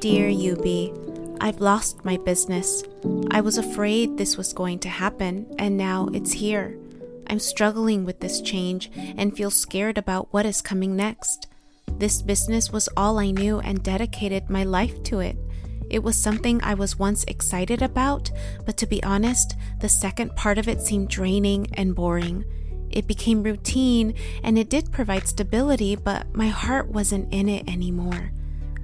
Dear Yubi, I've lost my business. I was afraid this was going to happen, and now it's here. I'm struggling with this change and feel scared about what is coming next. This business was all I knew and dedicated my life to it. It was something I was once excited about, but to be honest, the second part of it seemed draining and boring. It became routine and it did provide stability, but my heart wasn't in it anymore.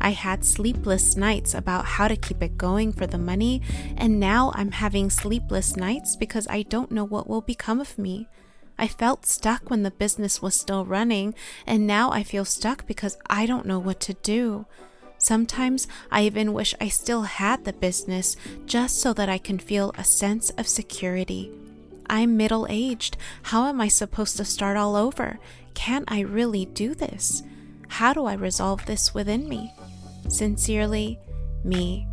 I had sleepless nights about how to keep it going for the money, and now I'm having sleepless nights because I don't know what will become of me. I felt stuck when the business was still running, and now I feel stuck because I don't know what to do. Sometimes I even wish I still had the business just so that I can feel a sense of security. I'm middle aged. How am I supposed to start all over? Can I really do this? How do I resolve this within me? Sincerely, me.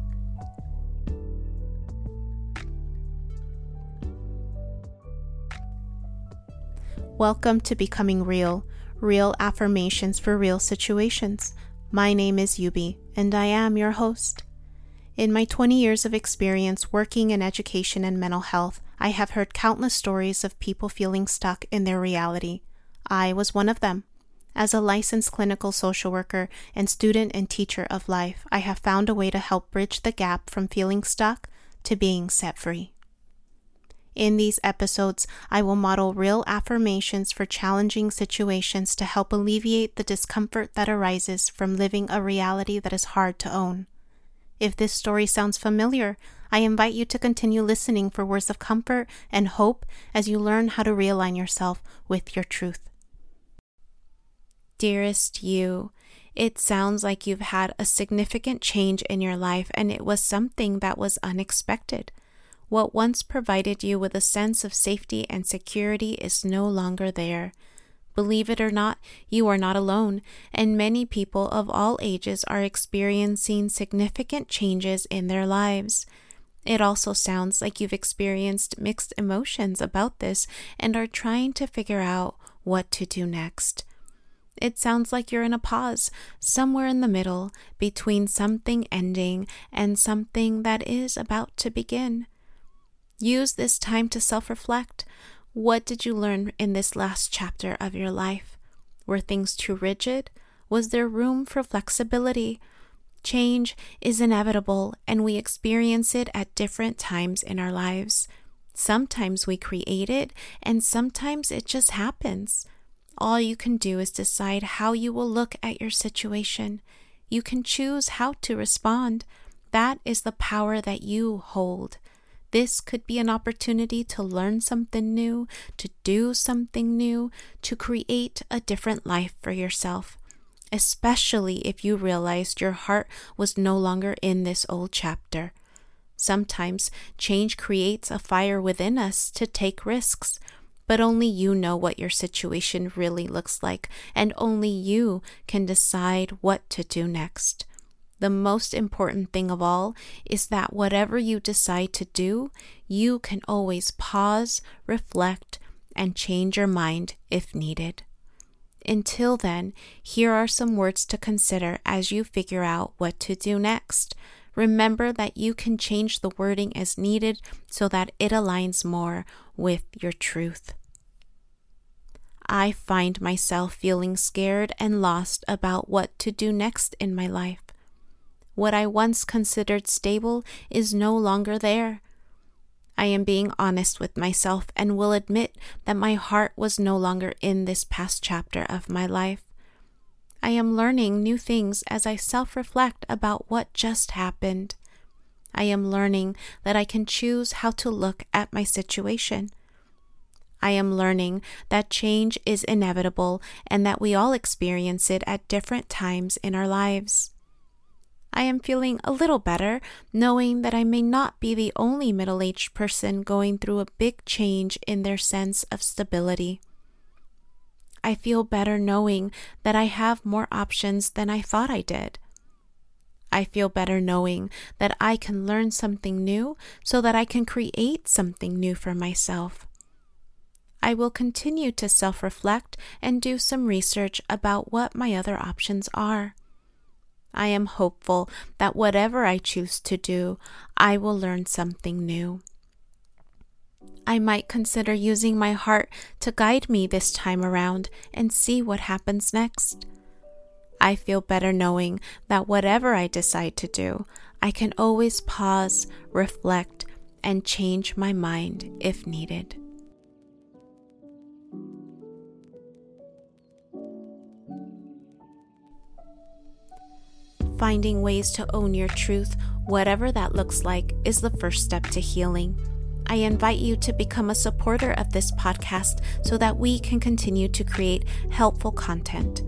Welcome to Becoming Real, real affirmations for real situations. My name is Yubi, and I am your host. In my 20 years of experience working in education and mental health, I have heard countless stories of people feeling stuck in their reality. I was one of them. As a licensed clinical social worker and student and teacher of life, I have found a way to help bridge the gap from feeling stuck to being set free. In these episodes, I will model real affirmations for challenging situations to help alleviate the discomfort that arises from living a reality that is hard to own. If this story sounds familiar, I invite you to continue listening for words of comfort and hope as you learn how to realign yourself with your truth. Dearest you, it sounds like you've had a significant change in your life and it was something that was unexpected. What once provided you with a sense of safety and security is no longer there. Believe it or not, you are not alone, and many people of all ages are experiencing significant changes in their lives. It also sounds like you've experienced mixed emotions about this and are trying to figure out what to do next. It sounds like you're in a pause, somewhere in the middle between something ending and something that is about to begin. Use this time to self reflect. What did you learn in this last chapter of your life? Were things too rigid? Was there room for flexibility? Change is inevitable, and we experience it at different times in our lives. Sometimes we create it, and sometimes it just happens. All you can do is decide how you will look at your situation. You can choose how to respond. That is the power that you hold. This could be an opportunity to learn something new, to do something new, to create a different life for yourself, especially if you realized your heart was no longer in this old chapter. Sometimes change creates a fire within us to take risks but only you know what your situation really looks like, and only you can decide what to do next. The most important thing of all is that whatever you decide to do, you can always pause, reflect, and change your mind if needed. Until then, here are some words to consider as you figure out what to do next. Remember that you can change the wording as needed so that it aligns more with your truth. I find myself feeling scared and lost about what to do next in my life. What I once considered stable is no longer there. I am being honest with myself and will admit that my heart was no longer in this past chapter of my life. I am learning new things as I self reflect about what just happened. I am learning that I can choose how to look at my situation. I am learning that change is inevitable and that we all experience it at different times in our lives. I am feeling a little better knowing that I may not be the only middle aged person going through a big change in their sense of stability. I feel better knowing that I have more options than I thought I did. I feel better knowing that I can learn something new so that I can create something new for myself. I will continue to self reflect and do some research about what my other options are. I am hopeful that whatever I choose to do, I will learn something new. I might consider using my heart to guide me this time around and see what happens next. I feel better knowing that whatever I decide to do, I can always pause, reflect, and change my mind if needed. Finding ways to own your truth, whatever that looks like, is the first step to healing. I invite you to become a supporter of this podcast so that we can continue to create helpful content.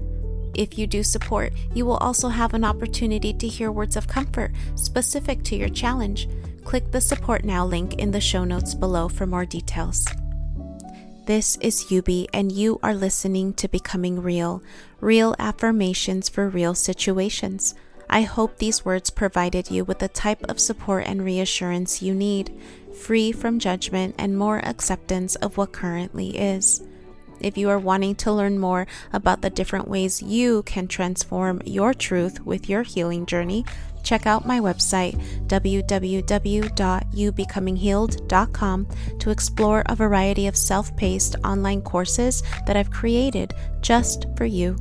If you do support, you will also have an opportunity to hear words of comfort specific to your challenge. Click the Support Now link in the show notes below for more details. This is Yubi, and you are listening to Becoming Real Real Affirmations for Real Situations. I hope these words provided you with the type of support and reassurance you need, free from judgment and more acceptance of what currently is. If you are wanting to learn more about the different ways you can transform your truth with your healing journey, check out my website, www.youbecominghealed.com, to explore a variety of self paced online courses that I've created just for you.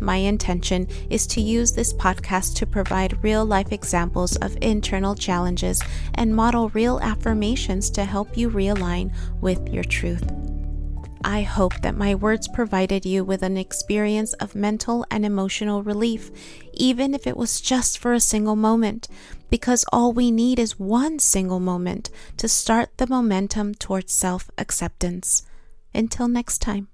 My intention is to use this podcast to provide real life examples of internal challenges and model real affirmations to help you realign with your truth. I hope that my words provided you with an experience of mental and emotional relief, even if it was just for a single moment, because all we need is one single moment to start the momentum towards self acceptance. Until next time.